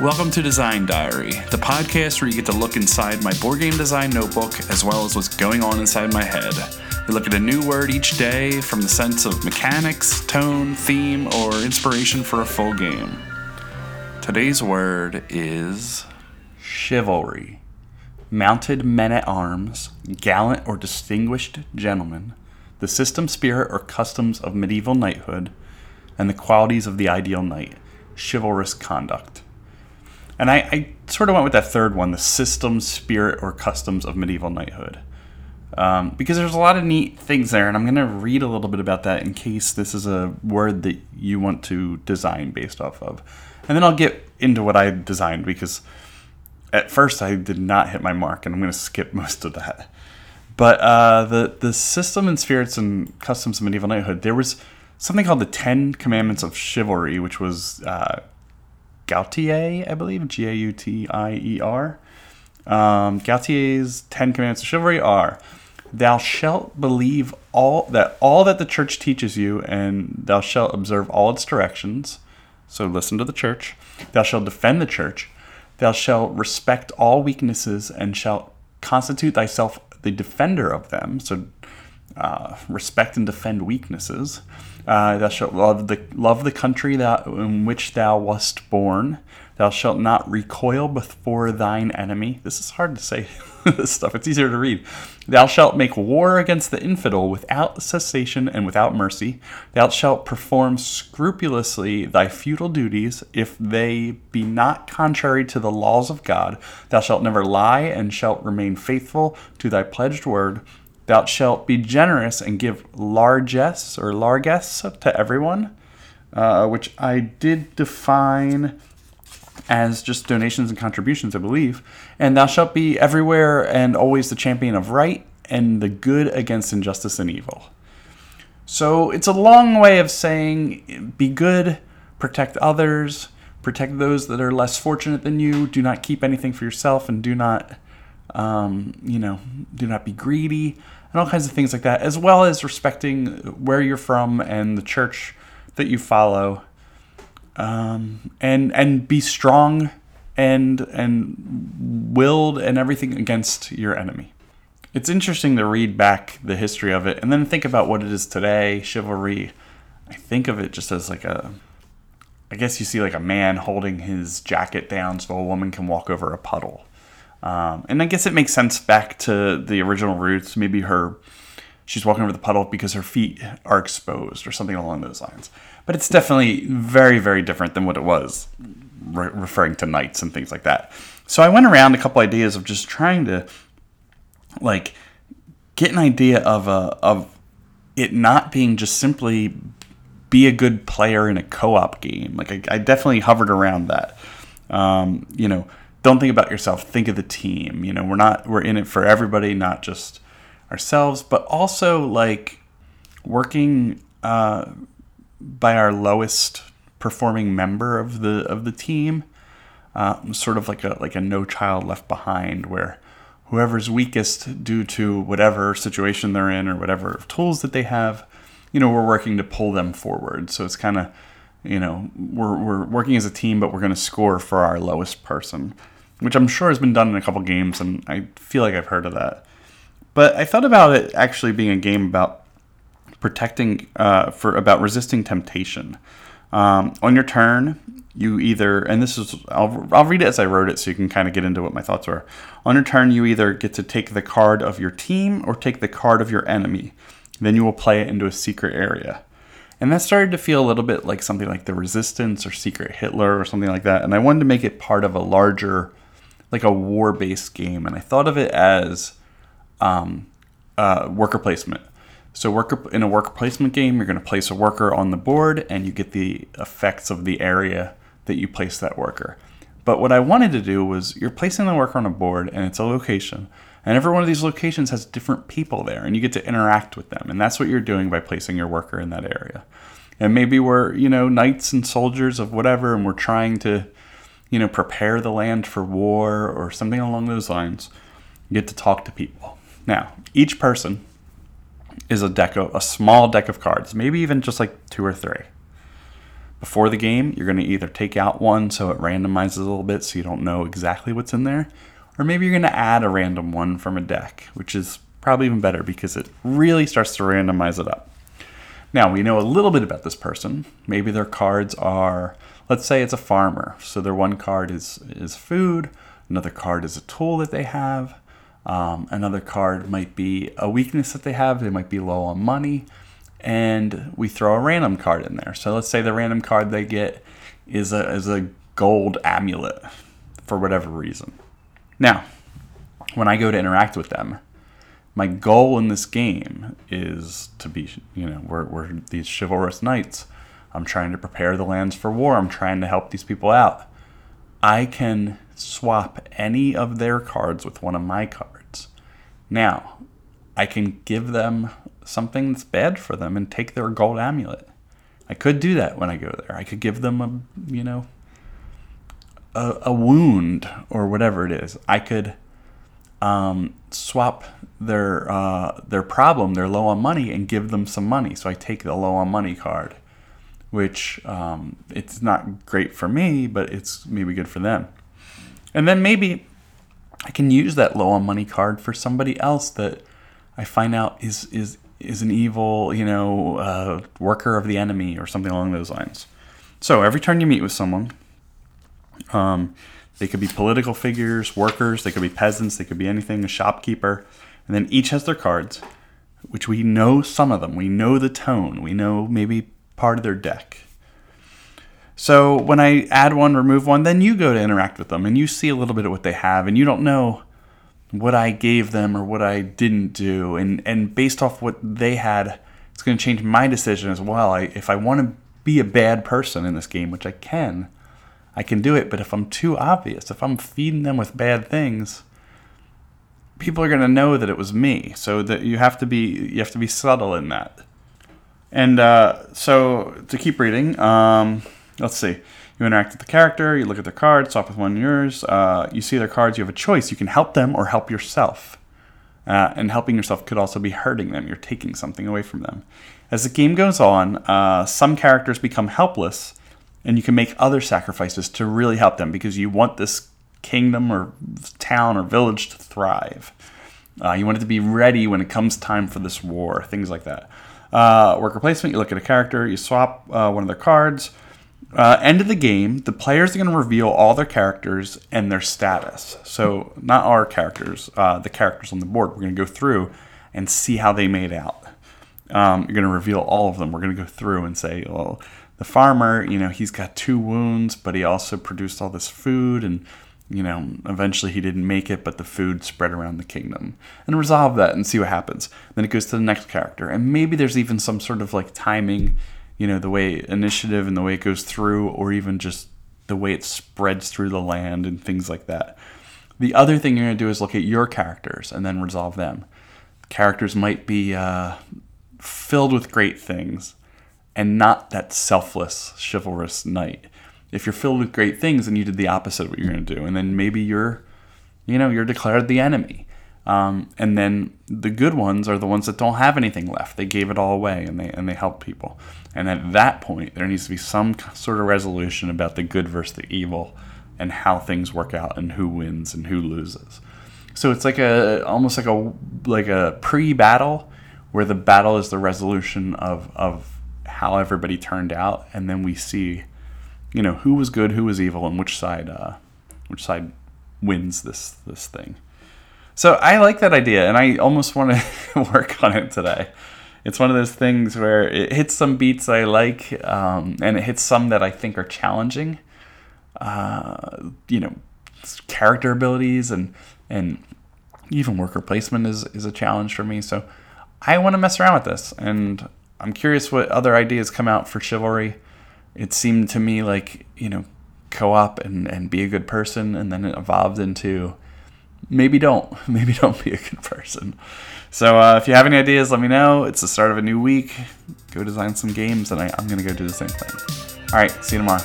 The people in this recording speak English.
Welcome to Design Diary, the podcast where you get to look inside my board game design notebook as well as what's going on inside my head. We look at a new word each day from the sense of mechanics, tone, theme, or inspiration for a full game. Today's word is chivalry. Mounted men at arms, gallant or distinguished gentlemen, the system spirit or customs of medieval knighthood, and the qualities of the ideal knight, chivalrous conduct. And I, I sort of went with that third one, the system, spirit, or customs of medieval knighthood. Um, because there's a lot of neat things there, and I'm going to read a little bit about that in case this is a word that you want to design based off of. And then I'll get into what I designed because at first I did not hit my mark, and I'm going to skip most of that. But uh, the the system and spirits and customs of medieval knighthood, there was something called the Ten Commandments of Chivalry, which was uh, Gautier, I believe, G A U T I E R. Um, Gautier's Ten Commandments of Chivalry are: Thou shalt believe all that all that the church teaches you, and thou shalt observe all its directions. So listen to the church. Thou shalt defend the church. Thou shalt respect all weaknesses, and shalt constitute thyself the defender of them. So uh, respect and defend weaknesses. Uh, thou shalt love the love the country that in which thou wast born. Thou shalt not recoil before thine enemy. This is hard to say. this stuff. It's easier to read. Thou shalt make war against the infidel without cessation and without mercy. Thou shalt perform scrupulously thy feudal duties, if they be not contrary to the laws of God. Thou shalt never lie, and shalt remain faithful to thy pledged word. Thou shalt be generous and give largesse or largesse to everyone, uh, which I did define as just donations and contributions, I believe. And thou shalt be everywhere and always the champion of right and the good against injustice and evil. So it's a long way of saying be good, protect others, protect those that are less fortunate than you, do not keep anything for yourself, and do not, um, you know, do not be greedy and all kinds of things like that, as well as respecting where you're from and the church that you follow, um, and and be strong and and willed and everything against your enemy. It's interesting to read back the history of it and then think about what it is today. Chivalry, I think of it just as like a, I guess you see like a man holding his jacket down so a woman can walk over a puddle um, and I guess it makes sense back to the original roots. Maybe her, she's walking over the puddle because her feet are exposed or something along those lines. But it's definitely very, very different than what it was, re- referring to knights and things like that. So I went around a couple ideas of just trying to, like, get an idea of a of it not being just simply be a good player in a co-op game. Like I, I definitely hovered around that. Um, you know, don't think about yourself. Think of the team. You know we're not we're in it for everybody not just ourselves but also like working uh, by our lowest performing member of the of the team uh, sort of like a like a no child left behind where whoever's weakest due to whatever situation they're in or whatever tools that they have you know we're working to pull them forward. So it's kind of you know we're, we're working as a team but we're going to score for our lowest person which i'm sure has been done in a couple games and i feel like i've heard of that. But i thought about it actually being a game about protecting uh, for about resisting temptation. Um, on your turn you either and this is I'll, I'll read it as i wrote it so you can kind of get into what my thoughts were. On your turn you either get to take the card of your team or take the card of your enemy. Then you will play it into a secret area and that started to feel a little bit like something like the Resistance or Secret Hitler or something like that. And I wanted to make it part of a larger, like a war based game. And I thought of it as um, uh, worker placement. So, worker in a worker placement game, you're going to place a worker on the board and you get the effects of the area that you place that worker. But what I wanted to do was you're placing the worker on a board and it's a location. And every one of these locations has different people there, and you get to interact with them. And that's what you're doing by placing your worker in that area. And maybe we're, you know, knights and soldiers of whatever, and we're trying to, you know, prepare the land for war or something along those lines. You get to talk to people. Now, each person is a deck of a small deck of cards, maybe even just like two or three. before the game, you're going to either take out one so it randomizes a little bit so you don't know exactly what's in there, or maybe you're going to add a random one from a deck, which is probably even better because it really starts to randomize it up. Now, we know a little bit about this person. Maybe their cards are, let's say it's a farmer. So their one card is, is food, another card is a tool that they have, um, another card might be a weakness that they have, they might be low on money, and we throw a random card in there. So let's say the random card they get is a, is a gold amulet for whatever reason. Now, when I go to interact with them, my goal in this game is to be, you know, we're, we're these chivalrous knights. I'm trying to prepare the lands for war. I'm trying to help these people out. I can swap any of their cards with one of my cards. Now, I can give them something that's bad for them and take their gold amulet. I could do that when I go there. I could give them a, you know, a, a wound or whatever it is. I could um, swap their uh, their problem, they're low on money, and give them some money. So I take the low on money card, which um, it's not great for me, but it's maybe good for them. And then maybe I can use that low on money card for somebody else that I find out is is is an evil, you know, uh, worker of the enemy or something along those lines. So every turn you meet with someone, um, they could be political figures, workers, they could be peasants, they could be anything, a shopkeeper. And then each has their cards, which we know some of them. We know the tone, we know maybe part of their deck. So when I add one, remove one, then you go to interact with them and you see a little bit of what they have, and you don't know what I gave them or what I didn't do. And, and based off what they had, it's going to change my decision as well. I, if I want to be a bad person in this game, which I can, I can do it. But if I'm too obvious, if I'm feeding them with bad things, people are going to know that it was me. So that you have to be you have to be subtle in that. And uh, so to keep reading, um, let's see. You interact with the character, you look at their cards, swap with one of yours. Uh, you see their cards, you have a choice. You can help them or help yourself. Uh, and helping yourself could also be hurting them. You're taking something away from them. As the game goes on, uh, some characters become helpless and you can make other sacrifices to really help them because you want this kingdom or town or village to thrive. Uh, you want it to be ready when it comes time for this war, things like that. Uh, worker placement, you look at a character, you swap uh, one of their cards. Uh, end of the game, the players are going to reveal all their characters and their status. So, not our characters, uh, the characters on the board. We're going to go through and see how they made out. Um, you're going to reveal all of them. We're going to go through and say, well, the farmer, you know, he's got two wounds, but he also produced all this food and you know, eventually he didn't make it, but the food spread around the kingdom. And resolve that and see what happens. Then it goes to the next character. And maybe there's even some sort of like timing, you know, the way initiative and the way it goes through, or even just the way it spreads through the land and things like that. The other thing you're going to do is look at your characters and then resolve them. Characters might be uh, filled with great things and not that selfless, chivalrous knight. If you're filled with great things, then you did the opposite of what you're going to do, and then maybe you're, you know, you're declared the enemy. Um, and then the good ones are the ones that don't have anything left. They gave it all away, and they and they help people. And at that point, there needs to be some sort of resolution about the good versus the evil, and how things work out, and who wins and who loses. So it's like a almost like a like a pre-battle, where the battle is the resolution of of how everybody turned out, and then we see, you know, who was good, who was evil, and which side, uh, which side wins this this thing. So I like that idea, and I almost want to work on it today. It's one of those things where it hits some beats I like, um, and it hits some that I think are challenging. Uh, you know, character abilities and and even worker placement is is a challenge for me. So I want to mess around with this, and I'm curious what other ideas come out for chivalry. It seemed to me like, you know, co op and, and be a good person, and then it evolved into maybe don't. Maybe don't be a good person. So uh, if you have any ideas, let me know. It's the start of a new week. Go design some games, and I, I'm going to go do the same thing. All right, see you tomorrow.